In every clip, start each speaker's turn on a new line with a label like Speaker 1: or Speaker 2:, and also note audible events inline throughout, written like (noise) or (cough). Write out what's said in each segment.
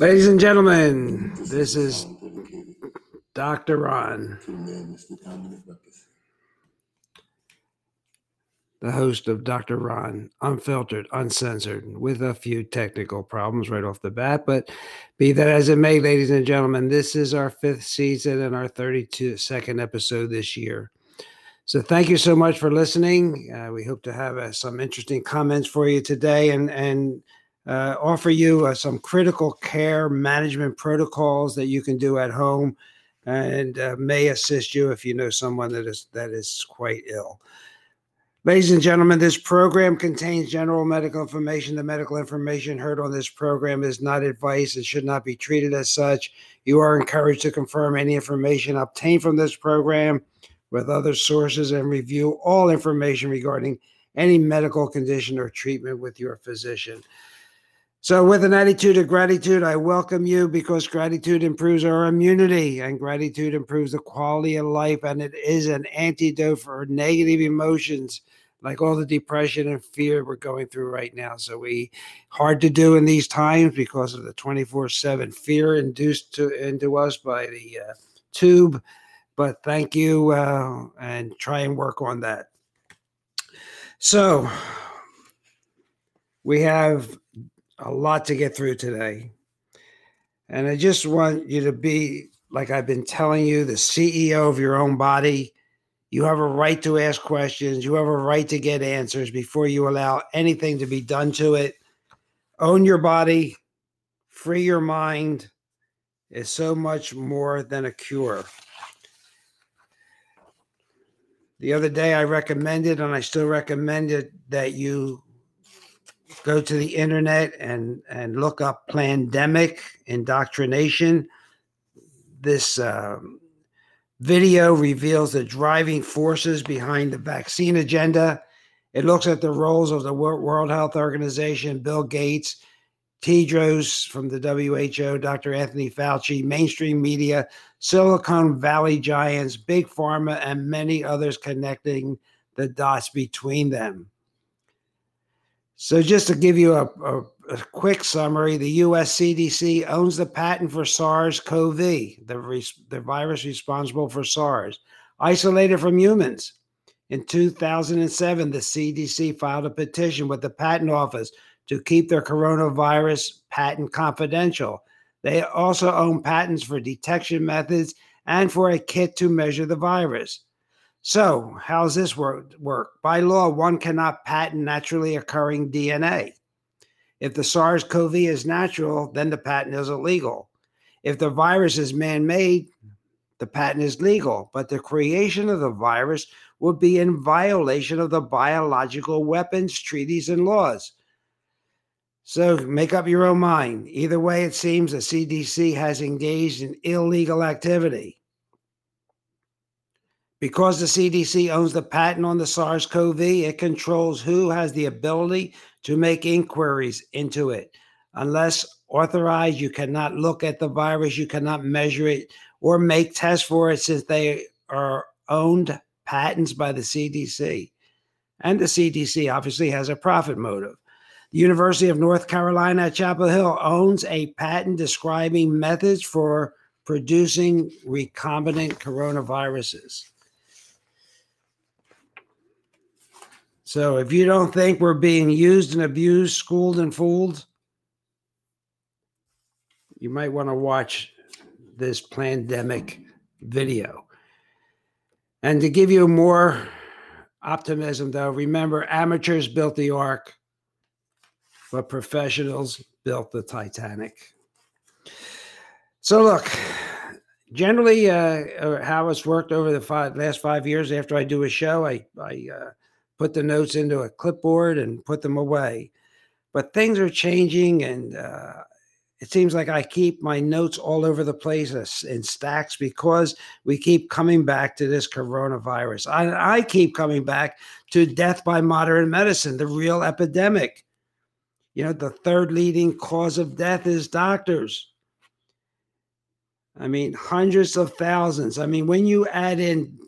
Speaker 1: Ladies and gentlemen, this is Dr. Ron,
Speaker 2: the
Speaker 1: host of Dr. Ron, unfiltered, uncensored, with a few technical problems right off the bat. But be that as it may, ladies and gentlemen, this is our fifth season and our 32nd episode this year. So thank you so much for listening. Uh, we hope to have uh, some interesting comments for you today and, and uh, offer you uh, some critical care management protocols that you can do at home and uh, may assist you if you know someone that is that is quite ill. Ladies and gentlemen, this program contains general medical information. The medical information heard on this program is not advice and should not be treated as such. You are encouraged to confirm any information obtained from this program with other sources and review all information regarding any medical condition or treatment with your physician. So, with an attitude of gratitude, I welcome you because gratitude improves our immunity and gratitude improves the quality of life. And it is an antidote for negative emotions like all the depression and fear we're going through right now. So, we hard to do in these times because of the 24 7 fear induced to, into us by the uh, tube. But thank you uh, and try and work on that. So, we have a lot to get through today. And I just want you to be, like I've been telling you, the CEO of your own body. You have a right to ask questions. You have a right to get answers before you allow anything to be done to it. Own your body, free your mind is so much more than a cure. The other day, I recommended, and I still recommend it, that you go to the internet and and look up pandemic indoctrination. This um, video reveals the driving forces behind the vaccine agenda. It looks at the roles of the world health organization bill gates tedros from the who dr anthony fauci mainstream media silicon valley giants big pharma and many others connecting the dots between them so, just to give you a, a, a quick summary, the US CDC owns the patent for SARS CoV, the, res- the virus responsible for SARS, isolated from humans. In 2007, the CDC filed a petition with the Patent Office to keep their coronavirus patent confidential. They also own patents for detection methods and for a kit to measure the virus. So, how's this work, work? By law, one cannot patent naturally occurring DNA. If the SARS CoV is natural, then the patent is illegal. If the virus is man made, the patent is legal. But the creation of the virus would be in violation of the biological weapons treaties and laws. So make up your own mind. Either way, it seems the CDC has engaged in illegal activity. Because the CDC owns the patent on the SARS CoV, it controls who has the ability to make inquiries into it. Unless authorized, you cannot look at the virus, you cannot measure it, or make tests for it since they are owned patents by the CDC. And the CDC obviously has a profit motive. The University of North Carolina at Chapel Hill owns a patent describing methods for producing recombinant coronaviruses. So if you don't think we're being used and abused, schooled and fooled, you might want to watch this pandemic video. And to give you more optimism, though, remember amateurs built the ark, but professionals built the Titanic. So, look, generally, uh, uh, how it's worked over the five, last five years after I do a show, I, I uh, put the notes into a clipboard and put them away. But things are changing, and uh, it seems like I keep my notes all over the place in stacks because we keep coming back to this coronavirus. I, I keep coming back to death by modern medicine, the real epidemic. You know, the third leading cause of death is doctors. I mean, hundreds of thousands. I mean, when you add in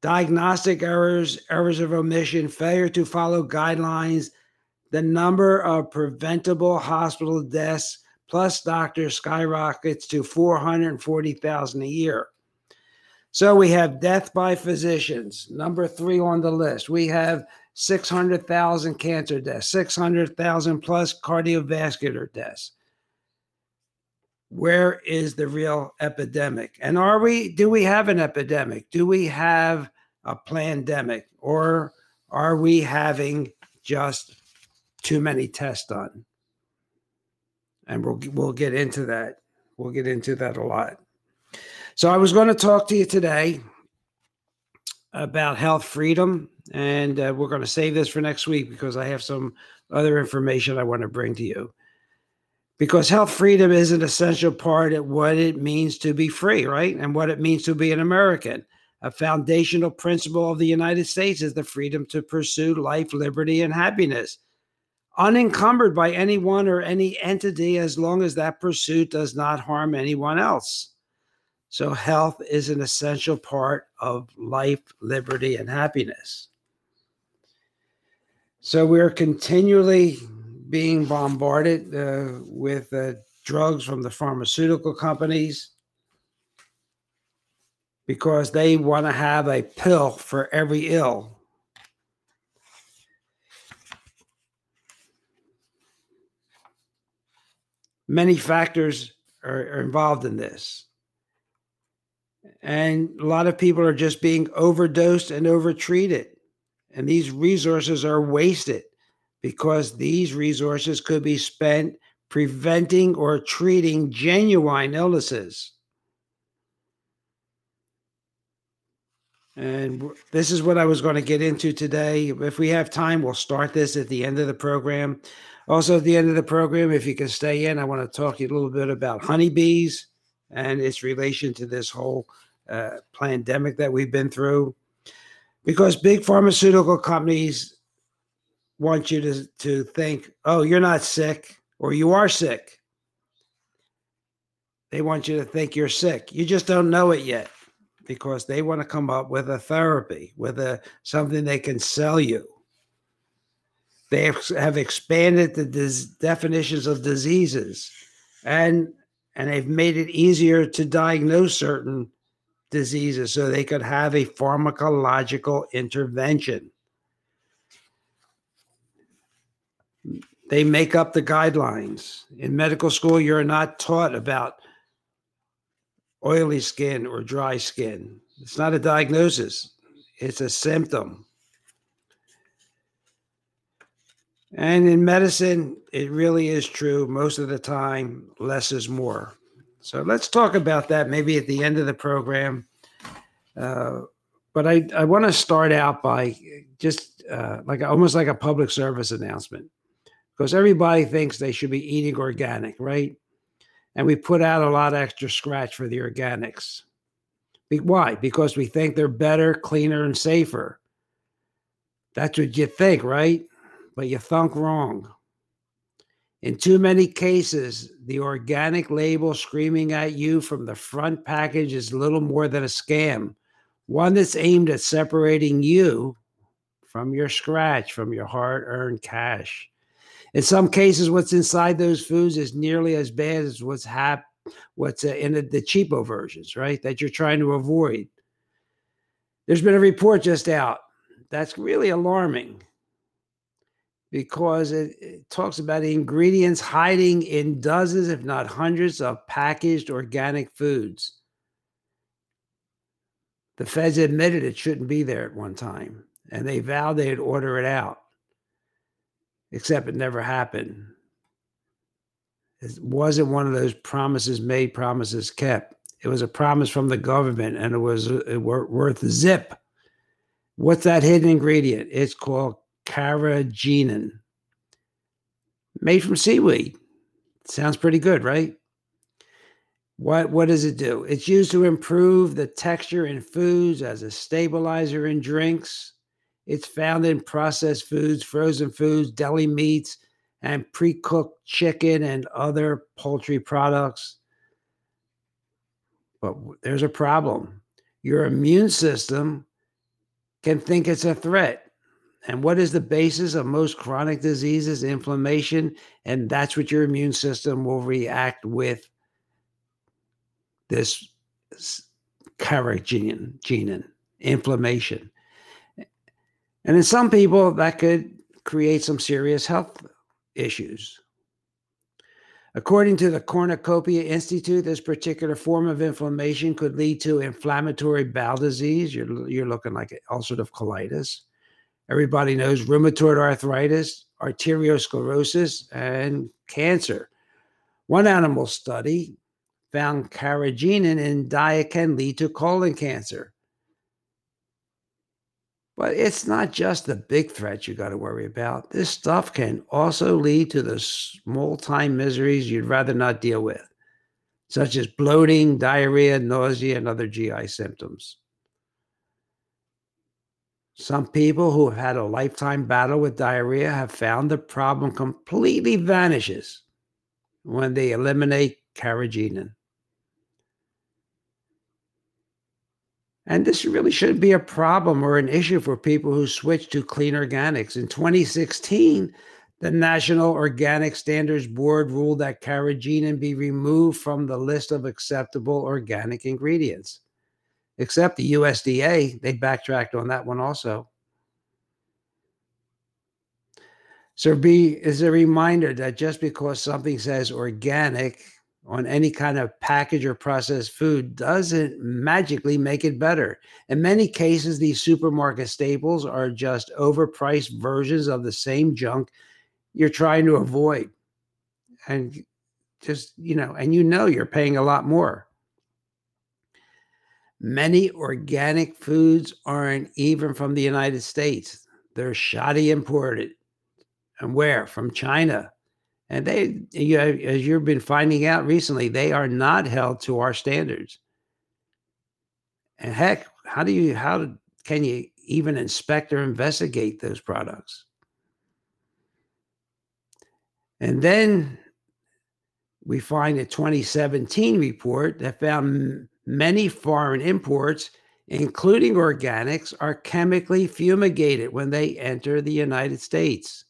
Speaker 1: diagnostic errors, errors of omission, failure to follow guidelines, the number of preventable hospital deaths plus doctors skyrockets to 440,000 a year. So we have death by physicians, number three on the list. We have 600,000 cancer deaths, 600,000 plus cardiovascular deaths. Where is the real epidemic? And are we, do we have an epidemic? Do we have a pandemic? Or are we having just too many tests done? And we'll, we'll get into that. We'll get into that a lot. So I was going to talk to you today about health freedom. And uh, we're going to save this for next week because I have some other information I want to bring to you. Because health freedom is an essential part of what it means to be free, right? And what it means to be an American. A foundational principle of the United States is the freedom to pursue life, liberty, and happiness, unencumbered by anyone or any entity as long as that pursuit does not harm anyone else. So, health is an essential part of life, liberty, and happiness. So, we're continually being bombarded uh, with uh, drugs from the pharmaceutical companies because they want to have a pill for every ill. Many factors are, are involved in this and a lot of people are just being overdosed and overtreated. And these resources are wasted because these resources could be spent preventing or treating genuine illnesses. And this is what I was going to get into today. If we have time, we'll start this at the end of the program. Also, at the end of the program, if you can stay in, I want to talk to you a little bit about honeybees and its relation to this whole uh, pandemic that we've been through. Because big pharmaceutical companies want you to, to think, oh, you're not sick or you are sick. They want you to think you're sick. You just don't know it yet because they want to come up with a therapy, with a something they can sell you. They have expanded the dis- definitions of diseases and and they've made it easier to diagnose certain diseases so they could have a pharmacological intervention. They make up the guidelines. In medical school, you're not taught about oily skin or dry skin. It's not a diagnosis, it's a symptom. And in medicine, it really is true most of the time, less is more. So let's talk about that maybe at the end of the program. Uh, but I, I want to start out by just uh, like almost like a public service announcement because everybody thinks they should be eating organic, right? And we put out a lot extra scratch for the organics. Why? Because we think they're better, cleaner, and safer. That's what you think, right? But you thunk wrong. In too many cases, the organic label screaming at you from the front package is little more than a scam, one that's aimed at separating you from your scratch, from your hard earned cash. In some cases, what's inside those foods is nearly as bad as what's hap- what's uh, in the, the cheapo versions, right? That you're trying to avoid. There's been a report just out that's really alarming because it, it, talks about ingredients hiding in dozens, if not hundreds, of packaged organic foods. The feds admitted it shouldn't be there at one time, and they vowed they'd order it out, except it never happened. It wasn't one of those promises made, promises kept. It was a promise from the government, and it was uh, worth zip. What's that hidden ingredient? It's called carrageenan, made from seaweed. Sounds pretty good, right? What what does it do? It's used to improve the texture in foods as a stabilizer in drinks. It's found in processed foods, frozen foods, deli meats, and pre-cooked chicken and other poultry products. But there's a problem. Your immune system can think it's a threat. And what is the basis of most chronic diseases? Inflammation. And that's what your immune system will react with this carrageenan, inflammation. And in some people, that could create some serious health issues. According to the Cornucopia Institute, this particular form of inflammation could lead to inflammatory bowel disease. You're, you're looking like ulcerative colitis, Everybody knows rheumatoid arthritis, arteriosclerosis, and cancer. One animal study found carrageenan in diet can lead to colon cancer. But it's not just the big threats you got to worry about. This stuff can also lead to the small time miseries you'd rather not deal with, such as bloating, diarrhea, nausea, and other GI symptoms. Some people who have had a lifetime battle with diarrhea have found the problem completely vanishes when they eliminate carrageenan. And this really shouldn't be a problem or an issue for people who switch to clean organics. In 2016, the National Organic Standards Board ruled that carrageenan be removed from the list of acceptable organic ingredients except the USDA, they backtracked on that one also. So B is a reminder that just because something says organic on any kind of package or processed food doesn't magically make it better. In many cases, these supermarket staples are just overpriced versions of the same junk you're trying to avoid. And just, you know, and you know you're paying a lot more. Many organic foods aren't even from the United States. They're shoddy imported. And where? From China. And they, you, as you've been finding out recently, they are not held to our standards. And heck, how do you, how can you even inspect or investigate those products? And then we find a 2017 report that found Many foreign imports, including organics, are chemically fumigated when they enter the United States.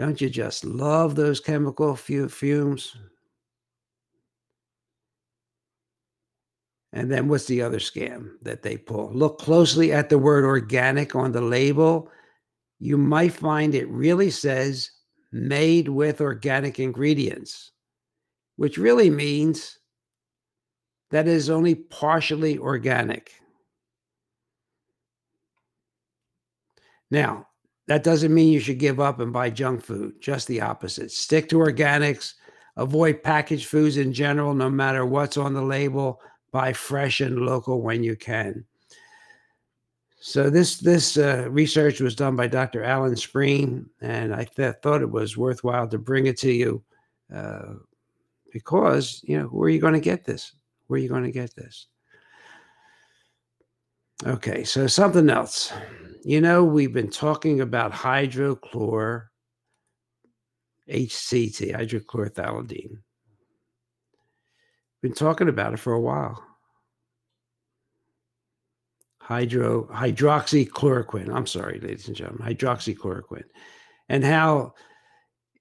Speaker 1: Don't you just love those chemical fumes? And then what's the other scam that they pull? Look closely at the word organic on the label. You might find it really says made with organic ingredients, which really means that is only partially organic. Now, that doesn't mean you should give up and buy junk food, just the opposite. Stick to organics, avoid packaged foods in general, no matter what's on the label. Buy fresh and local when you can. So this this uh, research was done by Dr. Allan Spreen, and I th- thought it was worthwhile to bring it to you uh, because you know where are you going to get this? Where are you going to get this? Okay, so something else. You know, we've been talking about hydrochlor HCT, hydrochlorothalidine. Been talking about it for a while. Hydro hydroxychloroquine. I'm sorry, ladies and gentlemen, hydroxychloroquine, and how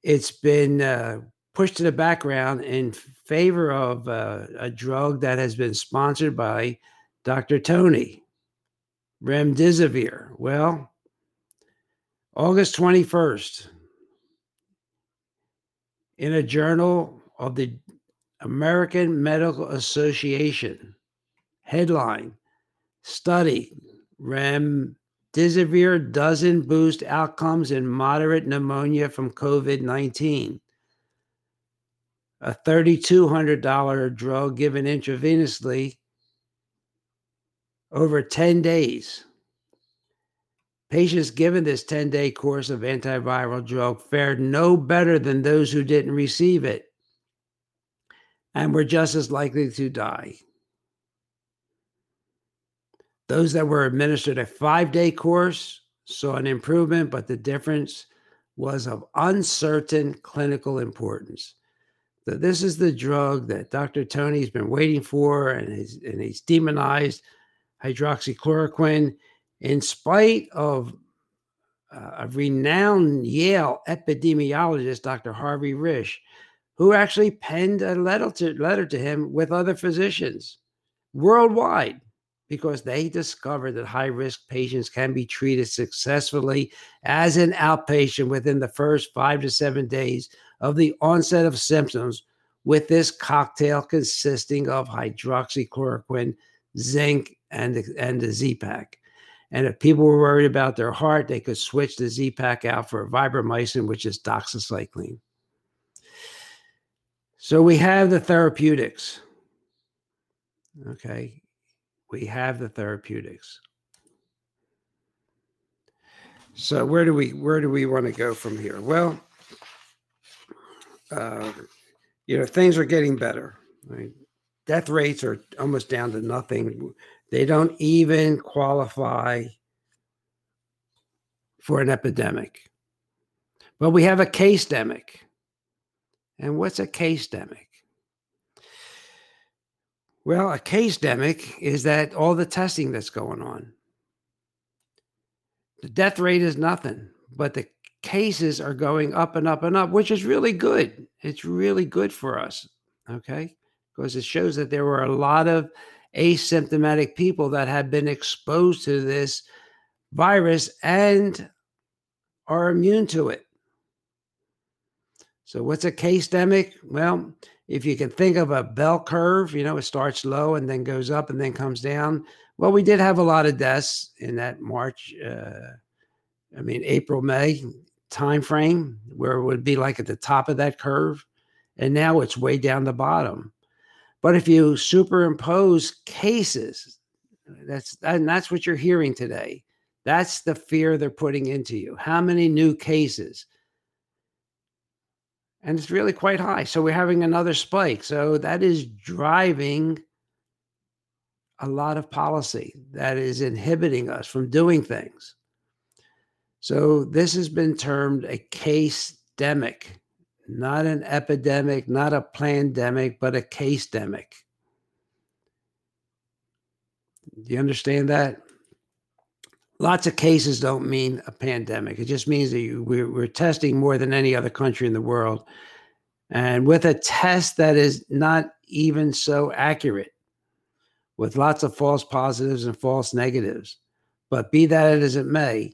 Speaker 1: it's been uh, pushed to the background in favor of uh, a drug that has been sponsored by Dr. Tony, remdesivir. Well, August 21st, in a journal of the American Medical Association, headline study remdesivir doesn't boost outcomes in moderate pneumonia from COVID 19 a $3,200 drug given intravenously over 10 days. Patients given this 10 day course of antiviral drug fared no better than those who didn't receive it and were just as likely to die. Those that were administered a five day course saw an improvement, but the difference was of uncertain clinical importance that this is the drug that Dr. Tony's been waiting for, and he's, and he's demonized hydroxychloroquine in spite of uh, a renowned Yale epidemiologist, Dr. Harvey Risch, who actually penned a letter to, letter to him with other physicians worldwide because they discovered that high risk patients can be treated successfully as an outpatient within the first five to seven days of the onset of symptoms with this cocktail consisting of hydroxychloroquine, zinc, and the, and the Z-Pak. And if people were worried about their heart, they could switch the Z-Pak out for vibramycin, which is doxycycline. So we have the therapeutics. Okay. We have the therapeutics. So where do we where do we want to go from here? Well, uh, you know, things are getting better. Right? Death rates are almost down to nothing. They don't even qualify for an epidemic. But we have a case demic. And what's a case demic? Well, a case demic is that all the testing that's going on. The death rate is nothing, but the cases are going up and up and up, which is really good. It's really good for us. Okay. Because it shows that there were a lot of asymptomatic people that have been exposed to this virus and are immune to it. So, what's a case demic? Well, if you can think of a bell curve, you know, it starts low and then goes up and then comes down. Well, we did have a lot of deaths in that March, uh, I mean, April, May time frame where it would be like at the top of that curve and now it's way down the bottom but if you superimpose cases that's and that's what you're hearing today. That's the fear they're putting into you. How many new cases? And it's really quite high. So we're having another spike. So that is driving a lot of policy that is inhibiting us from doing things. So this has been termed a case demic, not an epidemic, not a pandemic, but a case demic. Do you understand that? Lots of cases don't mean a pandemic. It just means that you, we're, we're testing more than any other country in the world. And with a test that is not even so accurate, with lots of false positives and false negatives. But be that as it may,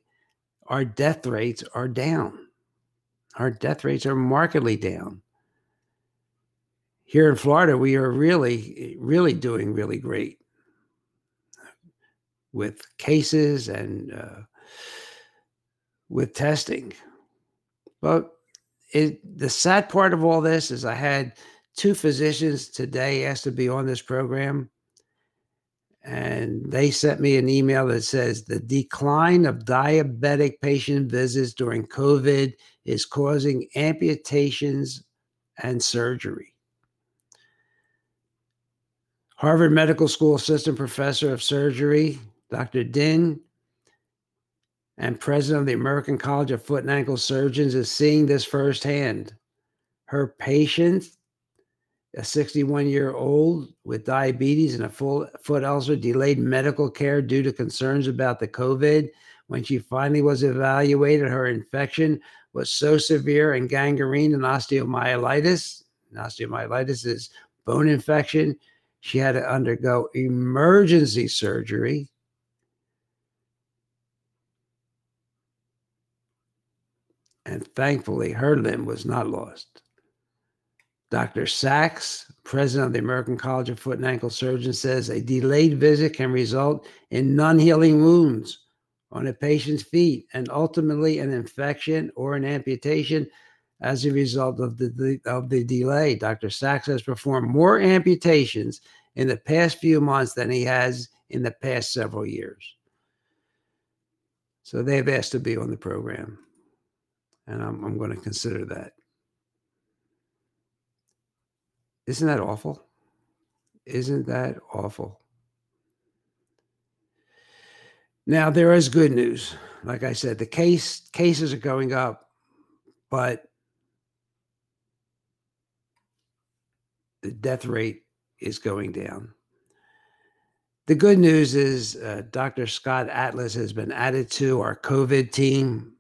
Speaker 1: our death rates are down. Our death rates are markedly down. Here in Florida, we are really, really doing really great with cases and uh, with testing. But it, the sad part of all this is I had two physicians today asked to be on this program. And they sent me an email that says the decline of diabetic patient visits during COVID is causing amputations and surgery. Harvard Medical School Assistant Professor of Surgery, Dr. Dinh, and President of the American College of Foot and Ankle Surgeons, is seeing this firsthand. Her patient a 61 year old with diabetes and a full foot ulcer delayed medical care due to concerns about the COVID. When she finally was evaluated, her infection was so severe and gangrene and osteomyelitis. And osteomyelitis is bone infection. She had to undergo emergency surgery. And thankfully, her limb was not lost. Dr. Sachs, president of the American College of Foot and Ankle Surgeons, says a delayed visit can result in non healing wounds on a patient's feet and ultimately an infection or an amputation as a result of the, of the delay. Dr. Sachs has performed more amputations in the past few months than he has in the past several years. So they've asked to be on the program, and I'm, I'm going to consider that. Isn't that awful? Isn't that awful? Now there is good news. Like I said, the case cases are going up, but the death rate is going down. The good news is uh, Dr. Scott Atlas has been added to our COVID team.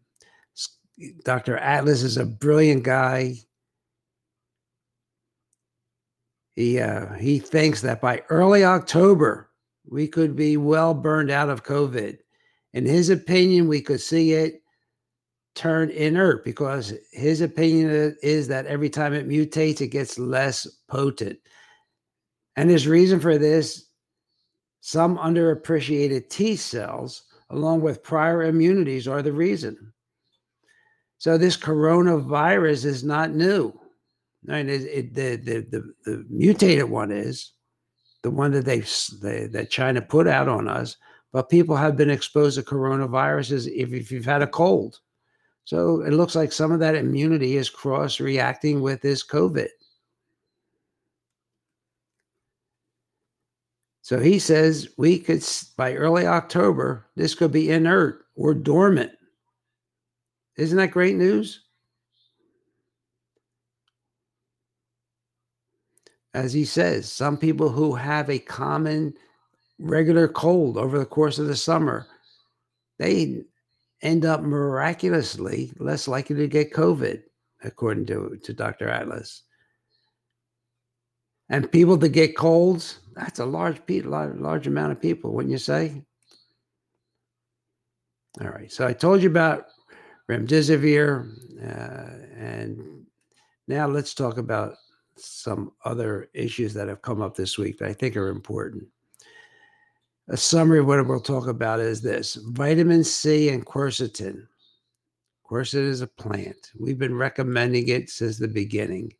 Speaker 1: Dr. Atlas is a brilliant guy. He uh, he thinks that by early October we could be well burned out of COVID. In his opinion, we could see it turn inert because his opinion is that every time it mutates, it gets less potent. And his reason for this, some underappreciated T cells, along with prior immunities, are the reason. So this coronavirus is not new. I it, it, the, the, the the mutated one is the one that they, they that China put out on us. But people have been exposed to coronaviruses if, if you've had a cold. So it looks like some of that immunity is cross reacting with this COVID. So he says we could, by early October, this could be inert or dormant. Isn't that great news? As he says, some people who have a common regular cold over the course of the summer, they end up miraculously less likely to get COVID, according to, to Dr. Atlas. And people that get colds, that's a large, large, large amount of people, wouldn't you say? All right. So I told you about remdesivir, uh, and now let's talk about some other issues that have come up this week that I think are important. A summary of what we'll talk about is this vitamin C and quercetin. Quercetin is a plant. We've been recommending it since the beginning.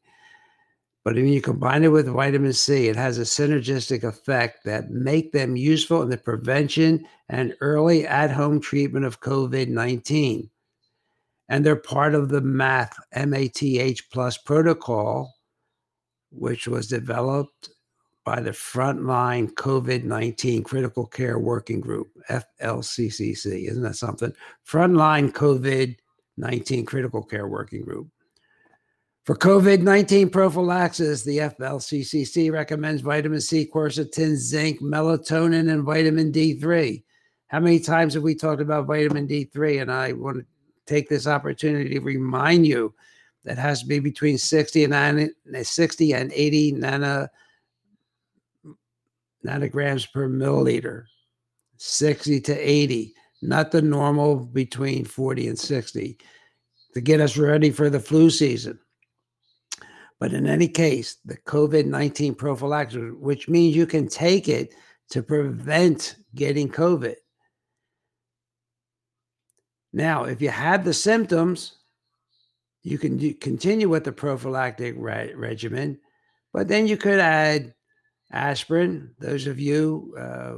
Speaker 1: But when you combine it with vitamin C, it has a synergistic effect that make them useful in the prevention and early at-home treatment of COVID-19. And they're part of the MATH, M-A-T-H plus protocol, which was developed by the Frontline COVID 19 Critical Care Working Group, FLCCC. Isn't that something? Frontline COVID 19 Critical Care Working Group. For COVID 19 prophylaxis, the FLCCC recommends vitamin C, quercetin, zinc, melatonin, and vitamin D3. How many times have we talked about vitamin D3? And I want to take this opportunity to remind you that has to be between 60 and 90, eh, 60 and 80 nano, nanograms per milliliter. 60 to 80 not the normal between 40 and 60 to get us ready for the flu season. But in any case the covid-19 prophylaxis which means you can take it to prevent getting covid. Now if you have the symptoms you can do, continue with the prophylactic re- regimen, but then you could add aspirin. Those of you uh,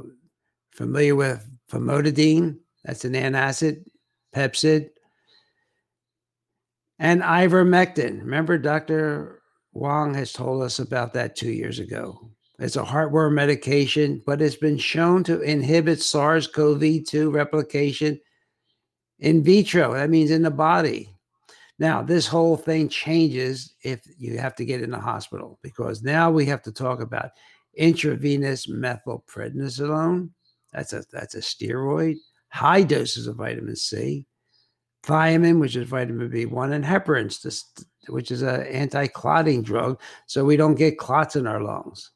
Speaker 1: Familiar with famotidine? That's an antacid, Pepcid, and ivermectin. Remember, Dr. Wong has told us about that two years ago. It's a heartworm medication, but it's been shown to inhibit SARS CoV 2 replication in vitro. That means in the body. Now, this whole thing changes if you have to get in the hospital because now we have to talk about intravenous methylprednisolone. That's a that's a steroid. High doses of vitamin C, thiamine, which is vitamin B1, and heparin, which is an anti-clotting drug, so we don't get clots in our lungs.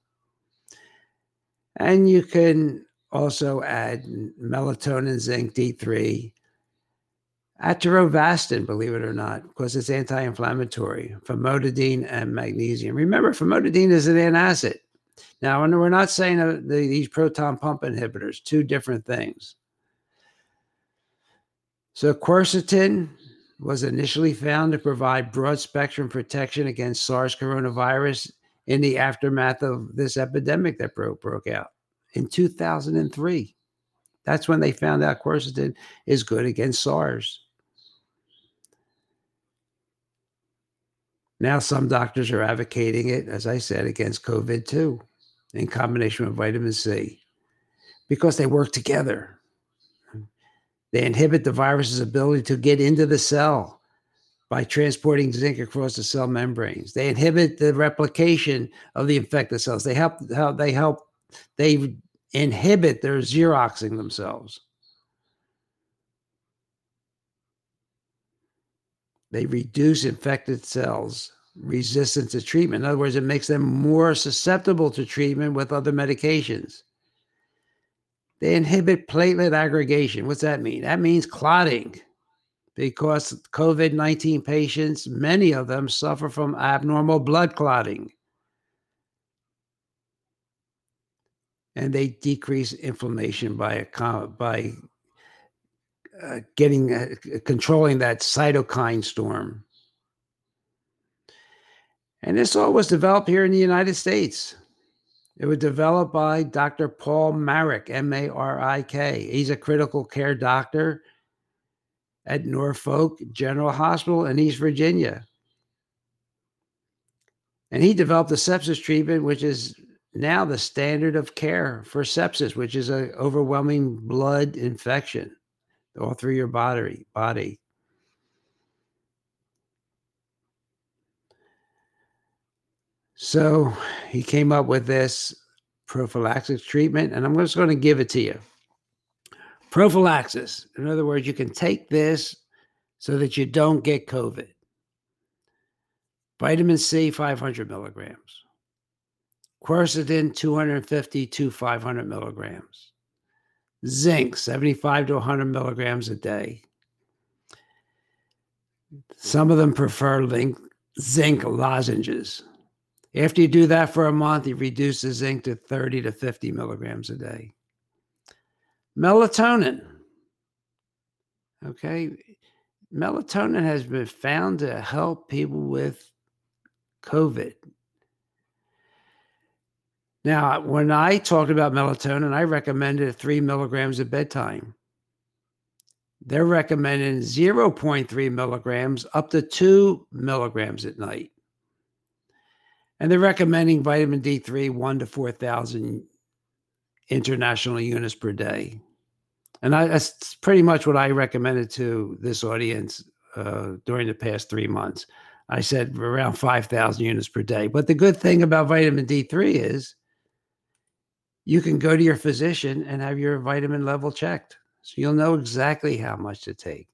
Speaker 1: And you can also add melatonin, zinc, D3, Atorvastatin, believe it or not, because it's anti-inflammatory, famotidine and magnesium. Remember, famotidine is an antacid. Now, we're not saying the, these proton pump inhibitors, two different things. So, quercetin was initially found to provide broad spectrum protection against SARS coronavirus in the aftermath of this epidemic that broke, broke out in 2003. That's when they found out quercetin is good against SARS. Now, some doctors are advocating it, as I said, against COVID too, in combination with vitamin C, because they work together. They inhibit the virus's ability to get into the cell by transporting zinc across the cell membranes. They inhibit the replication of the infected cells. They help how they help they inhibit their xeroxing themselves. They reduce infected cells resistance to treatment. In other words, it makes them more susceptible to treatment with other medications. They inhibit platelet aggregation. What's that mean? That means clotting because COVID 19 patients, many of them suffer from abnormal blood clotting. And they decrease inflammation by, by uh, getting uh, controlling that cytokine storm. And this all was developed here in the United States. It was developed by Dr. Paul Marik, M A R I K. He's a critical care doctor at Norfolk General Hospital in East Virginia. And he developed a sepsis treatment, which is now the standard of care for sepsis, which is an overwhelming blood infection all through your body. body. So he came up with this prophylaxis treatment, and I'm just going to give it to you. Prophylaxis. In other words, you can take this so that you don't get COVID. Vitamin C, 500 milligrams. Quercetin, 250 to 500 milligrams. Zinc, 75 to 100 milligrams a day. Some of them prefer zinc lozenges. After you do that for a month, you reduce the zinc to 30 to 50 milligrams a day. Melatonin. Okay. Melatonin has been found to help people with COVID. Now, when I talked about melatonin, I recommended three milligrams at bedtime. They're recommending 0.3 milligrams up to two milligrams at night. And they're recommending vitamin D3 one to 4,000 international units per day. And I, that's pretty much what I recommended to this audience uh, during the past three months. I said around 5,000 units per day. But the good thing about vitamin D3 is you can go to your physician and have your vitamin level checked. So you'll know exactly how much to take.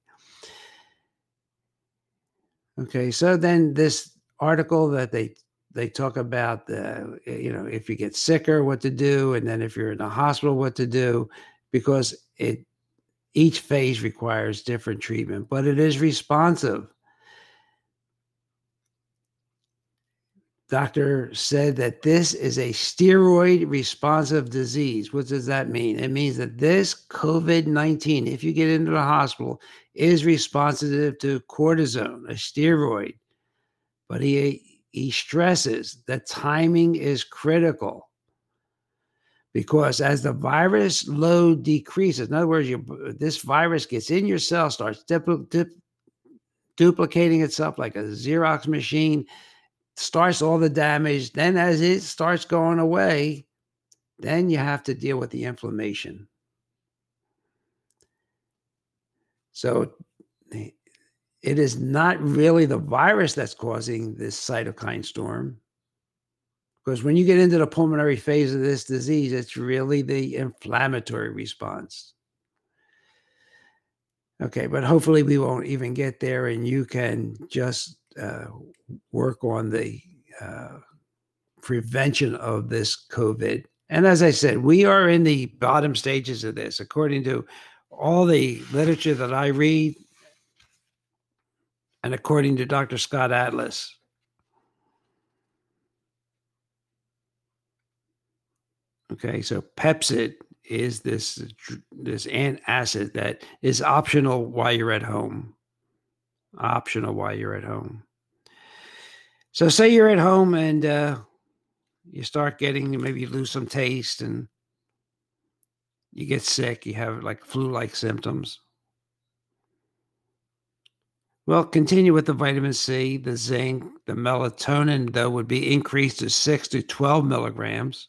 Speaker 1: Okay, so then this article that they they talk about the eh, you know if you get sicker what to do and then if you're in the hospital what to do because it each phase requires different treatment but it is responsive doctor said that this is a steroid responsive disease. What does that mean? It means that this covid-19 if you get into the hospital is responsive to cortisone a steroid. But he he stresses that timing is critical. Because as the virus load decreases, in other words, your, this virus gets in your cell, starts duplicating itself like a Xerox machine, starts all the damage. Then, as it starts going away, then you have to deal with the inflammation. So, it is not really the virus that's causing this cytokine storm. Because when you get into the pulmonary phase of this disease, it's really the inflammatory response. Okay, but hopefully we won't even get there and you can just uh, work on the uh, prevention of this COVID. And as I said, we are in the bottom stages of this, according to all the literature that I read and according to Dr. Scott Atlas. Okay, so Pepcid is this this antacid that is optional while you're at home. Optional while you're at home. So say you're at home and uh, you start getting maybe you lose some taste and you get sick. You have like flu-like symptoms. Well, continue with the vitamin C, the zinc, the melatonin, though, would be increased to 6 to 12 milligrams.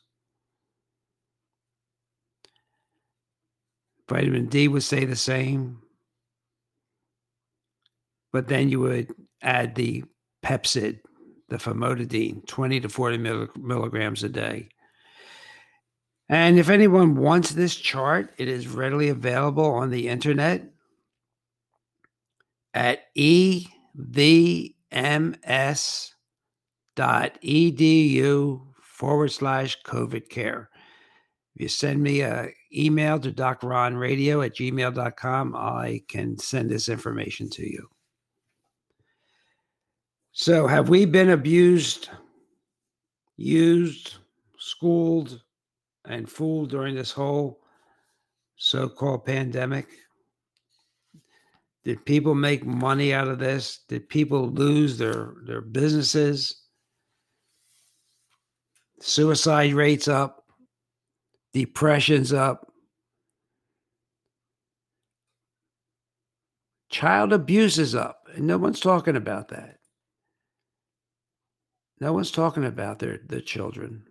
Speaker 1: Vitamin D would stay the same. But then you would add the Pepcid, the famotidine, 20 to 40 milligrams a day. And if anyone wants this chart, it is readily available on the internet at evms.edu forward slash COVID care. If you send me a email to drronradio at gmail.com, I can send this information to you. So, have we been abused, used, schooled, and fooled during this whole so called pandemic? Did people make money out of this? Did people lose their, their businesses? Suicide rates up depression's up, child abuse is up, and no one's talking about that. No one's talking about their the children.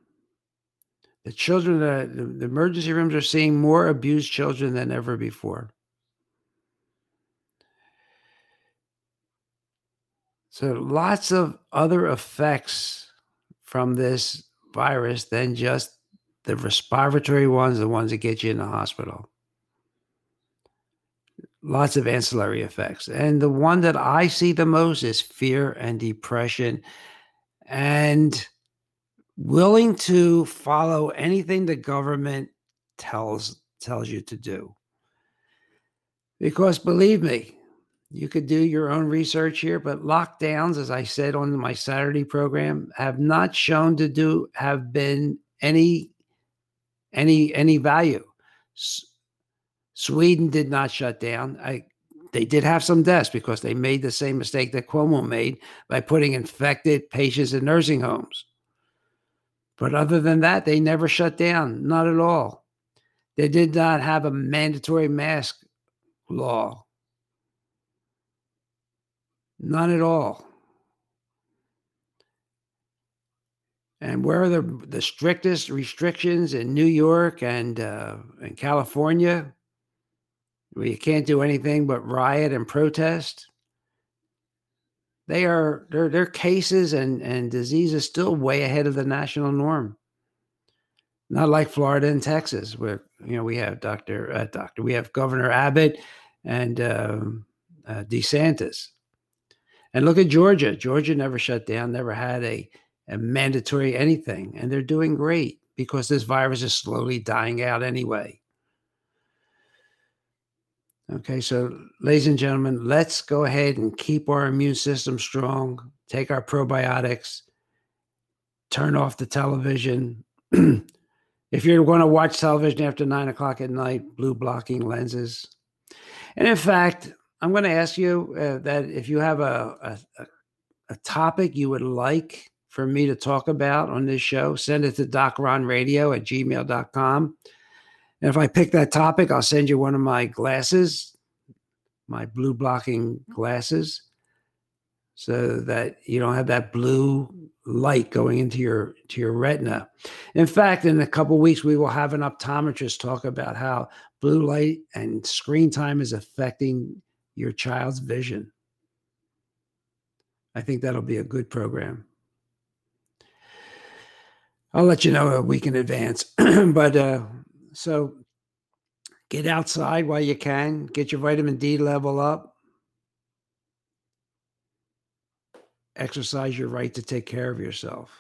Speaker 1: The children that the, the emergency rooms are seeing more abused children than ever before. So lots of other effects from this virus than just the respiratory ones, the ones that get you in the hospital. Lots of ancillary effects. And the one that I see the most is fear and depression and willing to follow anything the government tells tells you to do. Because believe me, you could do your own research here, but lockdowns, as I said on my Saturday program, have not shown to do have been any any any value. S- Sweden did not shut down. I they did have some deaths because they made the same mistake that Cuomo made by putting infected patients in nursing homes. But other than that, they never shut down, not at all. They did not have a mandatory mask law. None at all. And where are the, the strictest restrictions in New York and uh, in California, where you can't do anything but riot and protest? They are their their cases and and diseases still way ahead of the national norm. Not like Florida and Texas, where you know we have Doctor uh, Doctor we have Governor Abbott and um, uh, DeSantis, and look at Georgia. Georgia never shut down, never had a and mandatory anything. And they're doing great because this virus is slowly dying out anyway. Okay, so ladies and gentlemen, let's go ahead and keep our immune system strong, take our probiotics, turn off the television. (clears throat) if you're going to watch television after nine o'clock at night, blue blocking lenses. And in fact, I'm going to ask you uh, that if you have a, a, a topic you would like for me to talk about on this show, send it to docronradio at gmail.com. And if I pick that topic, I'll send you one of my glasses, my blue blocking glasses, so that you don't have that blue light going into your to your retina. In fact, in a couple weeks, we will have an optometrist talk about how blue light and screen time is affecting your child's vision. I think that'll be a good program. I'll let you know a week in advance. (clears throat) but uh, so get outside while you can, get your vitamin D level up, exercise your right to take care of yourself.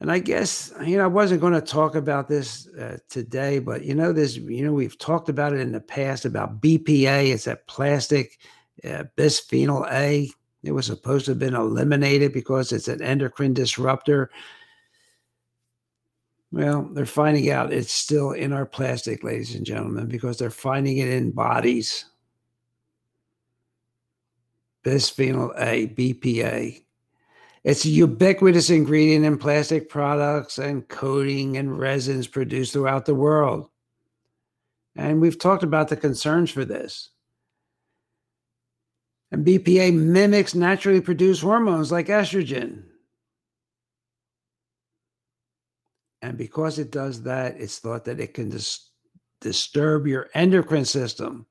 Speaker 1: And I guess, you know, I wasn't going to talk about this uh, today, but you know, this, you know, we've talked about it in the past about BPA. It's that plastic uh, bisphenol A. It was supposed to have been eliminated because it's an endocrine disruptor. Well, they're finding out it's still in our plastic, ladies and gentlemen, because they're finding it in bodies. Bisphenol A, BPA. It's a ubiquitous ingredient in plastic products and coating and resins produced throughout the world. And we've talked about the concerns for this. And BPA mimics naturally produced hormones like estrogen. And because it does that, it's thought that it can dis- disturb your endocrine system.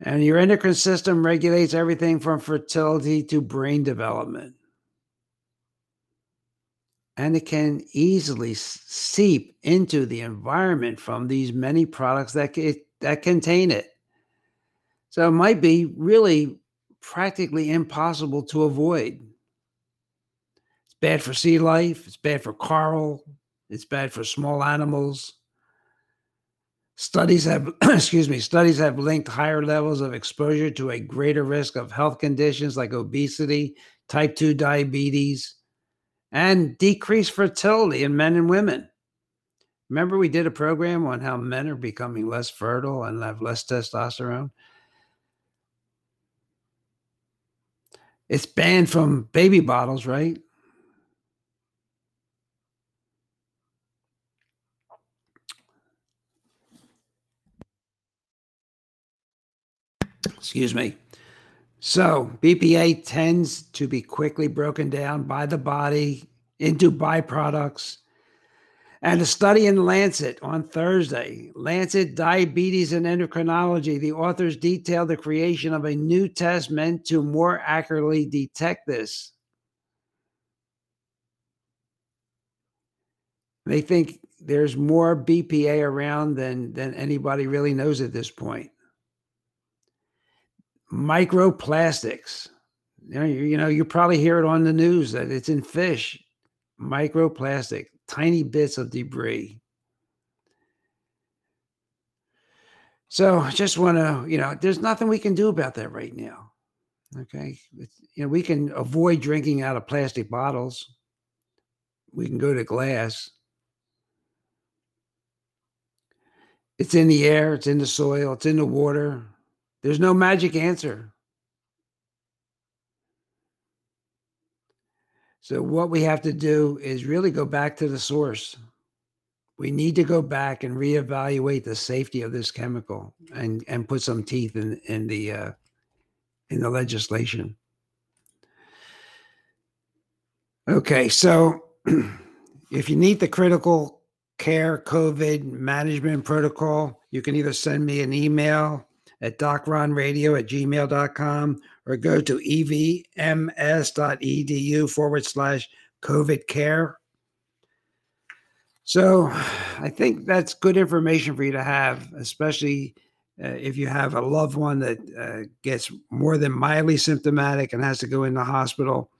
Speaker 1: And your endocrine system regulates everything from fertility to brain development and it can easily seep into the environment from these many products that that contain it. So it might be really practically impossible to avoid. It's bad for sea life, it's bad for coral, it's bad for small animals. Studies have, (clears throat) excuse me, studies have linked higher levels of exposure to a greater risk of health conditions like obesity, type 2 diabetes, and decreased fertility in men and women. Remember, we did a program on how men are becoming less fertile and have less testosterone? It's banned from baby bottles, right? Excuse me. So, BPA tends to be quickly broken down by the body into byproducts. And a study in Lancet on Thursday, Lancet Diabetes and Endocrinology, the authors detailed the creation of a new test meant to more accurately detect this. They think there's more BPA around than, than anybody really knows at this point microplastics. You know, you, you know, you probably hear it on the news that it's in fish. Microplastic, tiny bits of debris. So just want to, you know, there's nothing we can do about that right now. Okay. It's, you know, we can avoid drinking out of plastic bottles. We can go to glass. It's in the air, it's in the soil, it's in the water. There's no magic answer. So, what we have to do is really go back to the source. We need to go back and reevaluate the safety of this chemical and, and put some teeth in, in the uh, in the legislation. Okay, so (clears throat) if you need the critical care COVID management protocol, you can either send me an email at docronradio at gmail.com or go to evms.edu forward slash COVID care. So I think that's good information for you to have, especially uh, if you have a loved one that uh, gets more than mildly symptomatic and has to go in the hospital.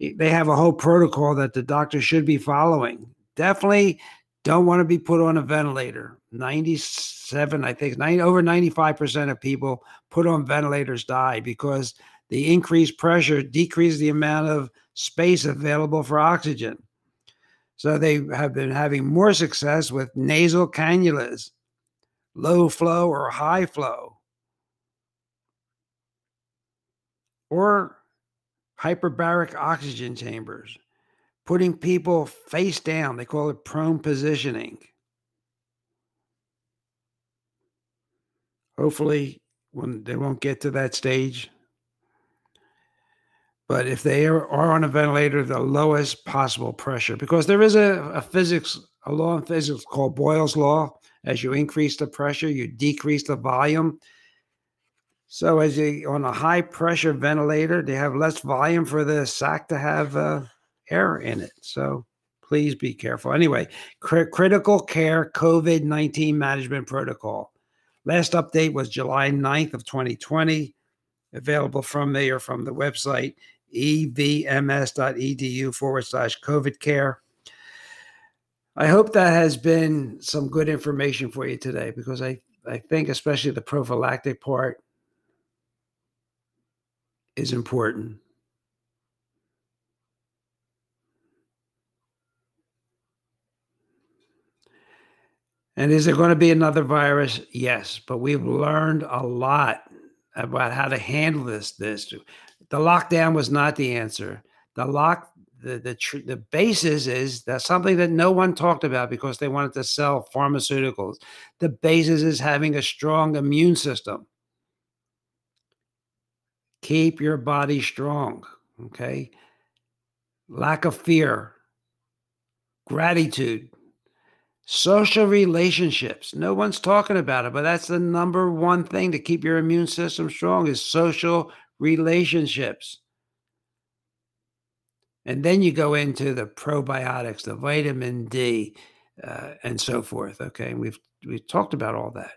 Speaker 1: They have a whole protocol that the doctor should be following. Definitely don't want to be put on a ventilator. 97, I think, 90, over 95% of people put on ventilators die because the increased pressure decreases the amount of space available for oxygen. So they have been having more success with nasal cannulas, low flow or high flow, or hyperbaric oxygen chambers, putting people face down. They call it prone positioning. Hopefully, when they won't get to that stage. But if they are, are on a ventilator, the lowest possible pressure, because there is a, a physics, a law in physics called Boyle's law. As you increase the pressure, you decrease the volume. So as you on a high pressure ventilator, they have less volume for the sac to have uh, air in it. So please be careful. Anyway, cr- critical care COVID 19 management protocol. Last update was July 9th of 2020, available from me or from the website evms.edu forward slash COVID care. I hope that has been some good information for you today because I, I think, especially the prophylactic part, is important. And is there going to be another virus? Yes, but we've learned a lot about how to handle this. This the lockdown was not the answer. The lock the the tr- the basis is that something that no one talked about because they wanted to sell pharmaceuticals. The basis is having a strong immune system. Keep your body strong. Okay. Lack of fear, gratitude, social relationships. No one's talking about it, but that's the number one thing to keep your immune system strong is social relationships. And then you go into the probiotics, the vitamin D, uh, and so forth. Okay, we've we've talked about all that.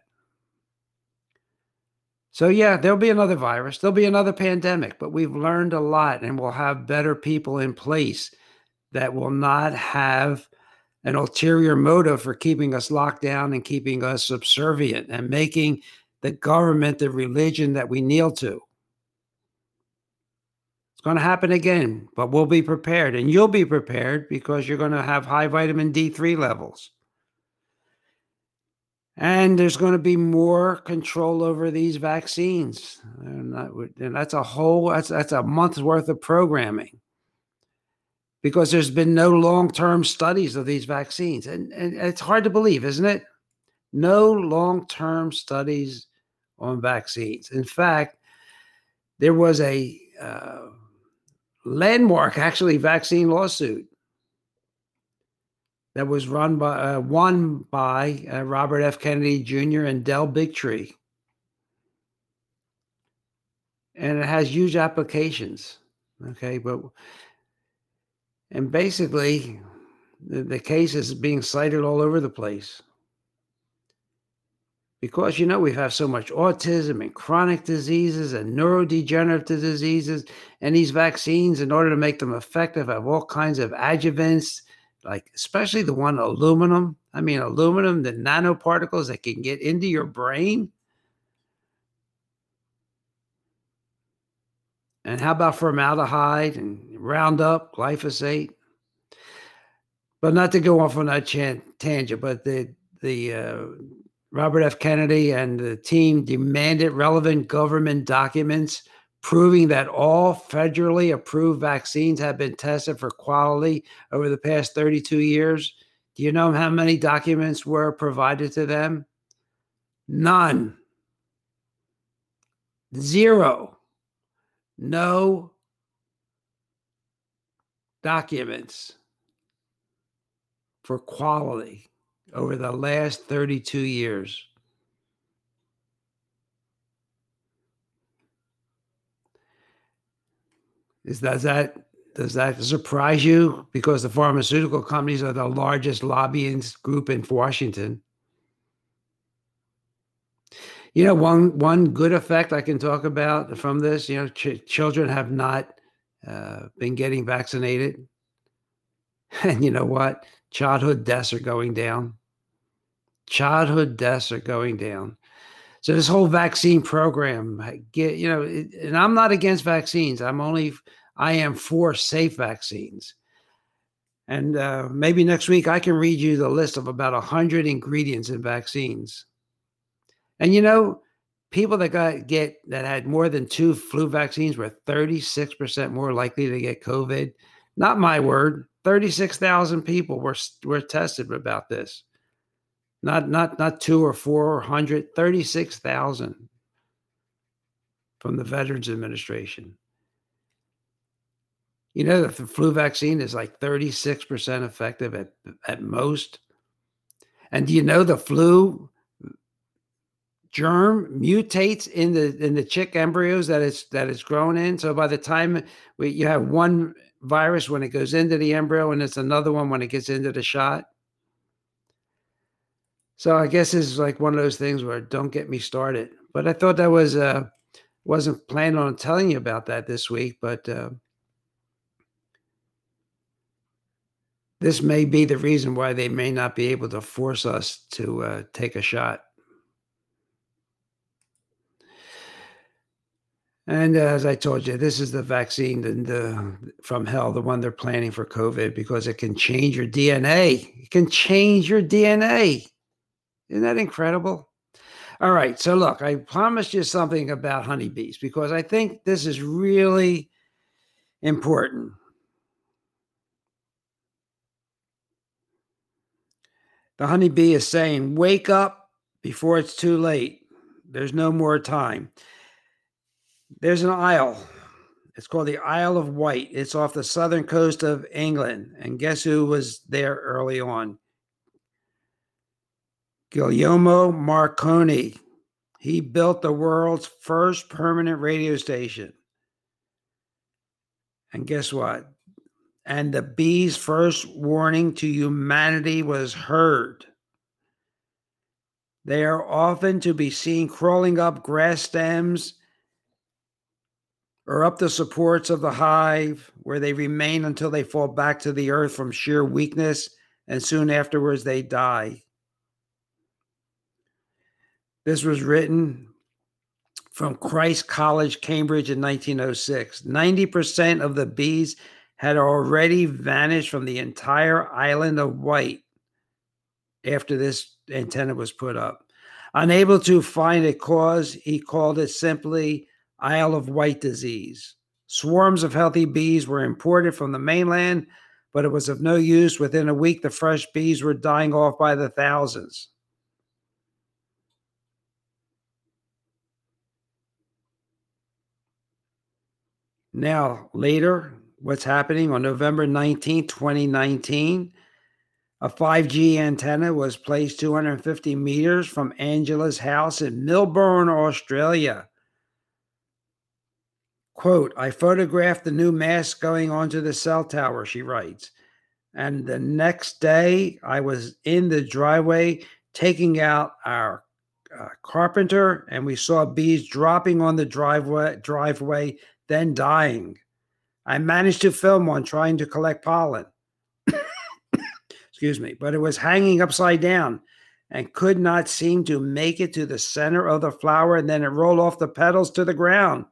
Speaker 1: So, yeah, there'll be another virus, there'll be another pandemic, but we've learned a lot and we'll have better people in place that will not have an ulterior motive for keeping us locked down and keeping us subservient and making the government the religion that we kneel to. It's going to happen again, but we'll be prepared and you'll be prepared because you're going to have high vitamin D3 levels. And there's going to be more control over these vaccines. And, that and that's a whole, that's, that's a month's worth of programming because there's been no long term studies of these vaccines. And, and it's hard to believe, isn't it? No long term studies on vaccines. In fact, there was a uh, landmark, actually, vaccine lawsuit that was run by uh, won by uh, Robert F. Kennedy Jr. and Del Bigtree, and it has huge applications. Okay, but and basically, the, the case is being cited all over the place because you know we have so much autism and chronic diseases and neurodegenerative diseases and these vaccines in order to make them effective have all kinds of adjuvants like especially the one aluminum. I mean, aluminum, the nanoparticles that can get into your brain. And how about formaldehyde and Roundup, glyphosate? But not to go off on that tangent, but the the uh, Robert F. Kennedy and the team demanded relevant government documents proving that all federally approved vaccines have been tested for quality over the past 32 years. Do you know how many documents were provided to them? None. Zero. No documents for quality over the last 32 years. Is does that does that surprise you? Because the pharmaceutical companies are the largest lobbying group in Washington. You know, one one good effect I can talk about from this, you know, ch- children have not uh, been getting vaccinated, (laughs) and you know what? Childhood deaths are going down. Childhood deaths are going down. So this whole vaccine program, get you know, it, and I'm not against vaccines. I'm only I am for safe vaccines. And uh, maybe next week I can read you the list of about 100 ingredients in vaccines. And you know, people that got get that had more than two flu vaccines were 36% more likely to get COVID. Not my word. 36,000 people were were tested about this. Not not not two or four or hundred, 36,000 from the Veterans Administration. You know the flu vaccine is like 36% effective at, at most. And do you know the flu germ mutates in the in the chick embryos that it's that it's grown in? So by the time we, you have one virus when it goes into the embryo and it's another one when it gets into the shot. So I guess it's like one of those things where don't get me started. But I thought that was uh wasn't planning on telling you about that this week, but uh, this may be the reason why they may not be able to force us to uh, take a shot. And uh, as I told you, this is the vaccine the, the, from hell, the one they're planning for COVID, because it can change your DNA. It can change your DNA. Isn't that incredible? All right. So, look, I promised you something about honeybees because I think this is really important. The honeybee is saying, Wake up before it's too late. There's no more time. There's an isle. It's called the Isle of Wight. It's off the southern coast of England. And guess who was there early on? Guglielmo Marconi. He built the world's first permanent radio station. And guess what? and the bee's first warning to humanity was heard. They are often to be seen crawling up grass stems or up the supports of the hive, where they remain until they fall back to the earth from sheer weakness, and soon afterwards they die. This was written from Christ College, Cambridge in 1906. 90% of the bees had already vanished from the entire island of Wight after this antenna was put up. Unable to find a cause, he called it simply Isle of Wight disease. Swarms of healthy bees were imported from the mainland, but it was of no use. Within a week, the fresh bees were dying off by the thousands. Now, later, what's happening on November 19, 2019. A 5G antenna was placed 250 meters from Angela's house in Melbourne, Australia. Quote, I photographed the new mast going onto the cell tower, she writes. And the next day, I was in the driveway taking out our uh, carpenter, and we saw bees dropping on the driveway, driveway, then dying. I managed to film one trying to collect pollen. (coughs) Excuse me, but it was hanging upside down and could not seem to make it to the center of the flower, and then it rolled off the petals to the ground.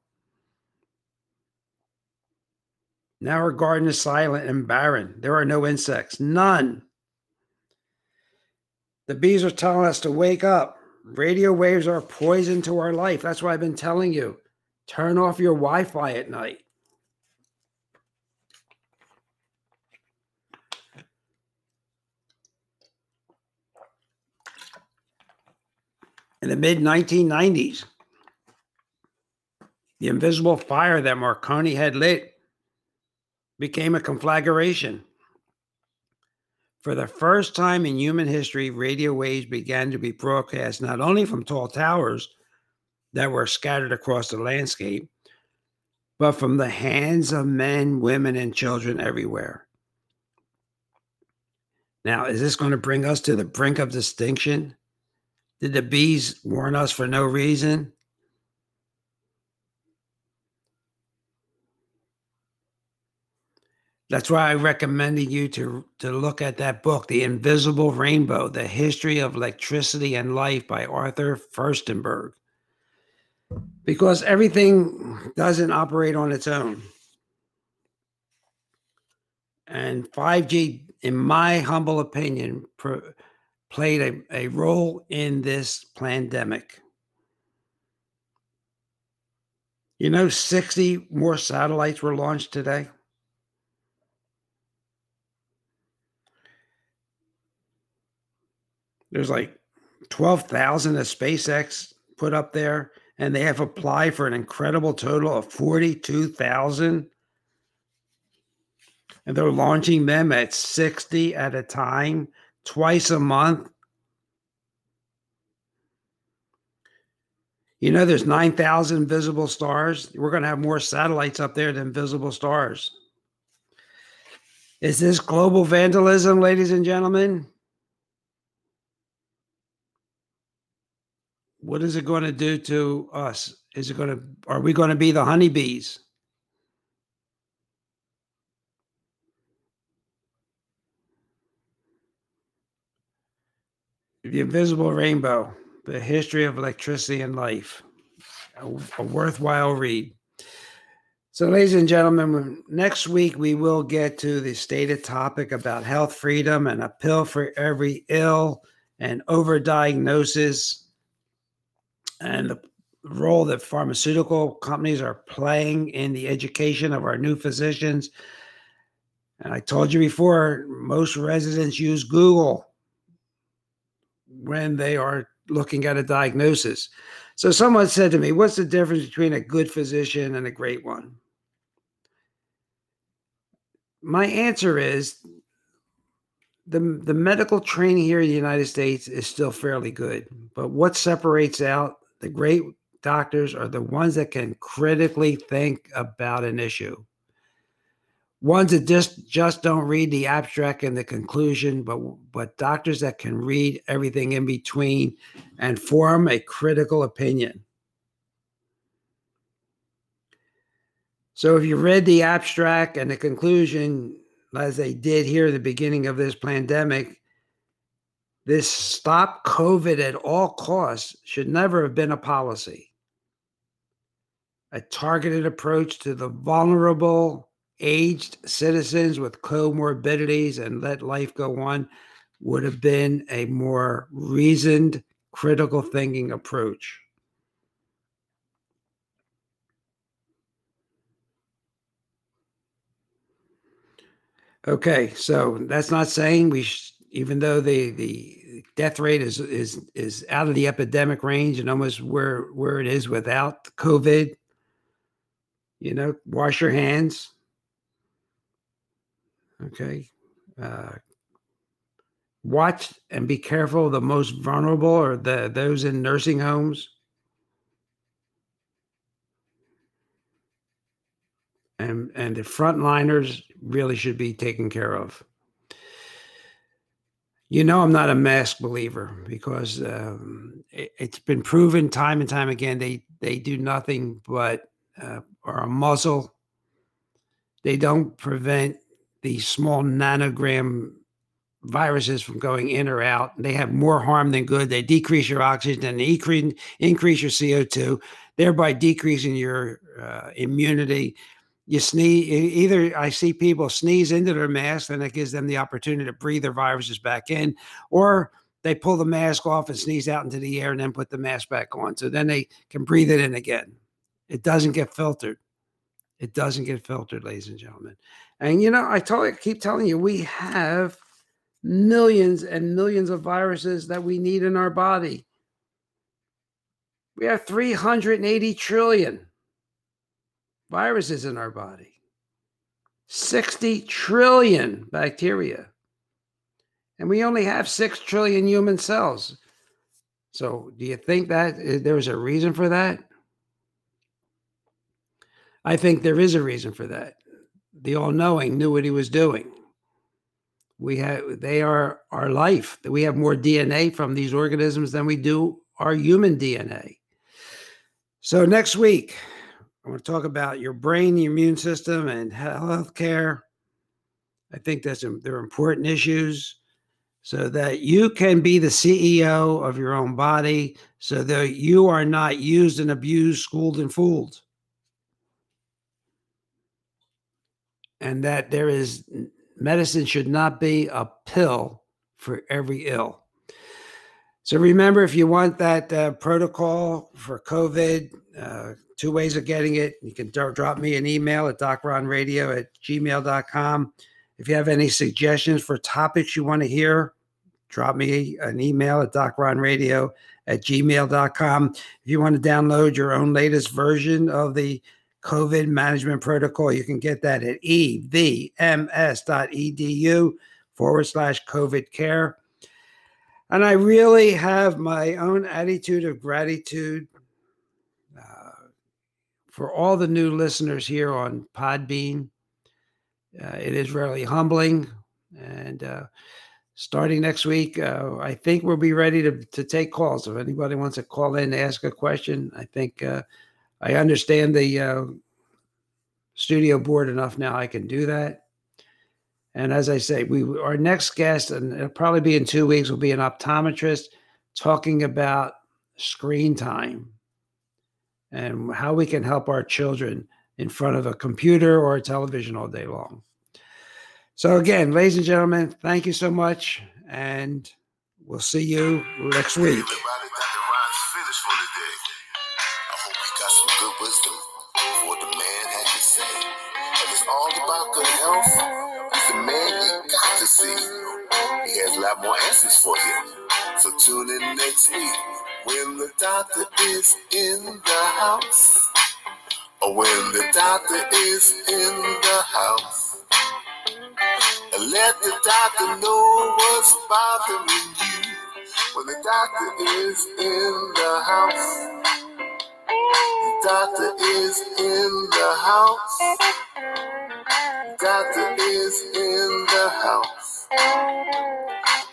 Speaker 1: Now our garden is silent and barren. There are no insects, none. The bees are telling us to wake up. Radio waves are poison to our life. That's why I've been telling you turn off your Wi Fi at night. in the mid 1990s. The invisible fire that Marconi had lit became a conflagration. For the first time in human history, radio waves began to be broadcast not only from tall towers that were scattered across the landscape, but from the hands of men, women, and children everywhere. Now, is this going to bring us to the brink of distinction? Did the bees warn us for no reason? That's why I recommended you to, to look at that book, The Invisible Rainbow The History of Electricity and Life by Arthur Firstenberg. Because everything doesn't operate on its own. And 5G, in my humble opinion, played a, a role in this pandemic. You know, 60 more satellites were launched today. There's like 12,000 that SpaceX put up there, and they have applied for an incredible total of 42,000. And they're launching them at 60 at a time, twice a month. You know, there's 9,000 visible stars. We're going to have more satellites up there than visible stars. Is this global vandalism, ladies and gentlemen? What is it going to do to us? Is it going to, are we going to be the honeybees? The Invisible Rainbow, The History of Electricity and Life, a, a worthwhile read. So, ladies and gentlemen, next week we will get to the stated topic about health freedom and a pill for every ill and overdiagnosis and the role that pharmaceutical companies are playing in the education of our new physicians. And I told you before, most residents use Google when they are looking at a diagnosis. So someone said to me, What's the difference between a good physician and a great one? My answer is the, the medical training here in the United States is still fairly good. But what separates out the great doctors are the ones that can critically think about an issue. Ones that just just don't read the abstract and the conclusion, but but doctors that can read everything in between and form a critical opinion. So if you read the abstract and the conclusion, as they did here at the beginning of this pandemic, this stop COVID at all costs should never have been a policy. A targeted approach to the vulnerable, aged citizens with comorbidities and let life go on would have been a more reasoned, critical thinking approach. Okay, so that's not saying we even though the the death rate is is is out of the epidemic range and almost where where it is without COVID, you know, wash your hands. Okay. Uh, watch and be careful. The most vulnerable are the those in nursing homes. And and the frontliners really should be taken care of. You know, I'm not a mask believer because um, it, has been proven time and time again they they do nothing but uh, are a muzzle. They don't prevent the small nanogram viruses from going in or out. They have more harm than good. They decrease your oxygen and increase increase your CO2, thereby decreasing your uh, immunity you sneeze either i see people sneeze into their mask and it gives them the opportunity to breathe their viruses back in or they pull the mask off and sneeze out into the air and then put the mask back on so then they can breathe it in again. It doesn't get filtered. It doesn't get filtered ladies and gentlemen. And you know i I keep telling you we have millions and millions of viruses that we need in our body. We have 380 trillion viruses in our body, 60 trillion bacteria. And we only have 6 trillion human cells. So, do you think that uh, there's a reason for that? I think there is a reason for that. The all knowing knew what he was doing. We have, they are our life. We have more DNA from these organisms than we do our human DNA. So, next week, I want to talk about your brain, your immune system, and health care. I think that's they're important issues so that you can be the CEO of your own body, so that you are not used and abused, schooled and fooled. And that there is medicine should not be a pill for every ill. So remember, if you want that uh, protocol for COVID, uh, two ways of getting it. You can drop me an email at docronradio at gmail.com. If you have any suggestions for topics you want to hear, drop me an email at docronradio at gmail.com. If you want to download your own latest version of the COVID management protocol, you can get that at evms.edu forward slash COVID care. And I really have my own attitude of gratitude for all the new listeners here on Podbean. Uh, it is really humbling. And uh, starting next week, uh, I think we'll be ready to, to take calls. If anybody wants to call in and ask a question, I think uh, I understand the uh, studio board enough now. I can do that. And as I say, we our next guest, and it'll probably be in two weeks, will be an optometrist talking about screen time and how we can help our children in front of a computer or a television all day long. So again, ladies and gentlemen, thank you so much, and we'll see you next week.
Speaker 2: Everybody got the rhymes finished for the day. I hope you got some good wisdom for what the man had to say. If it's all about good health, he's the man you got to see. He has a lot more answers for you. So tune in next week when the doctor is in the house. When the doctor is in the house. Let the doctor know what's bothering you when the doctor is in the house. The doctor is in the house. The doctor is in the house.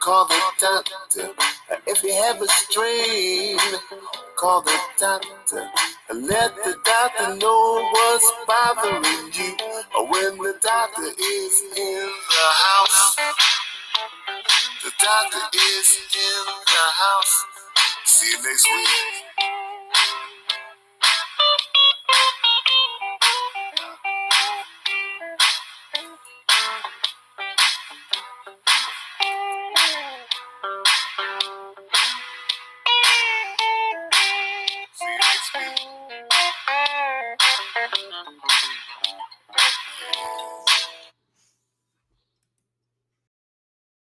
Speaker 2: call the doctor. If you have a strain, call the doctor. Let the doctor know what's bothering you when the doctor is in the house. The doctor is in the house. See you next week.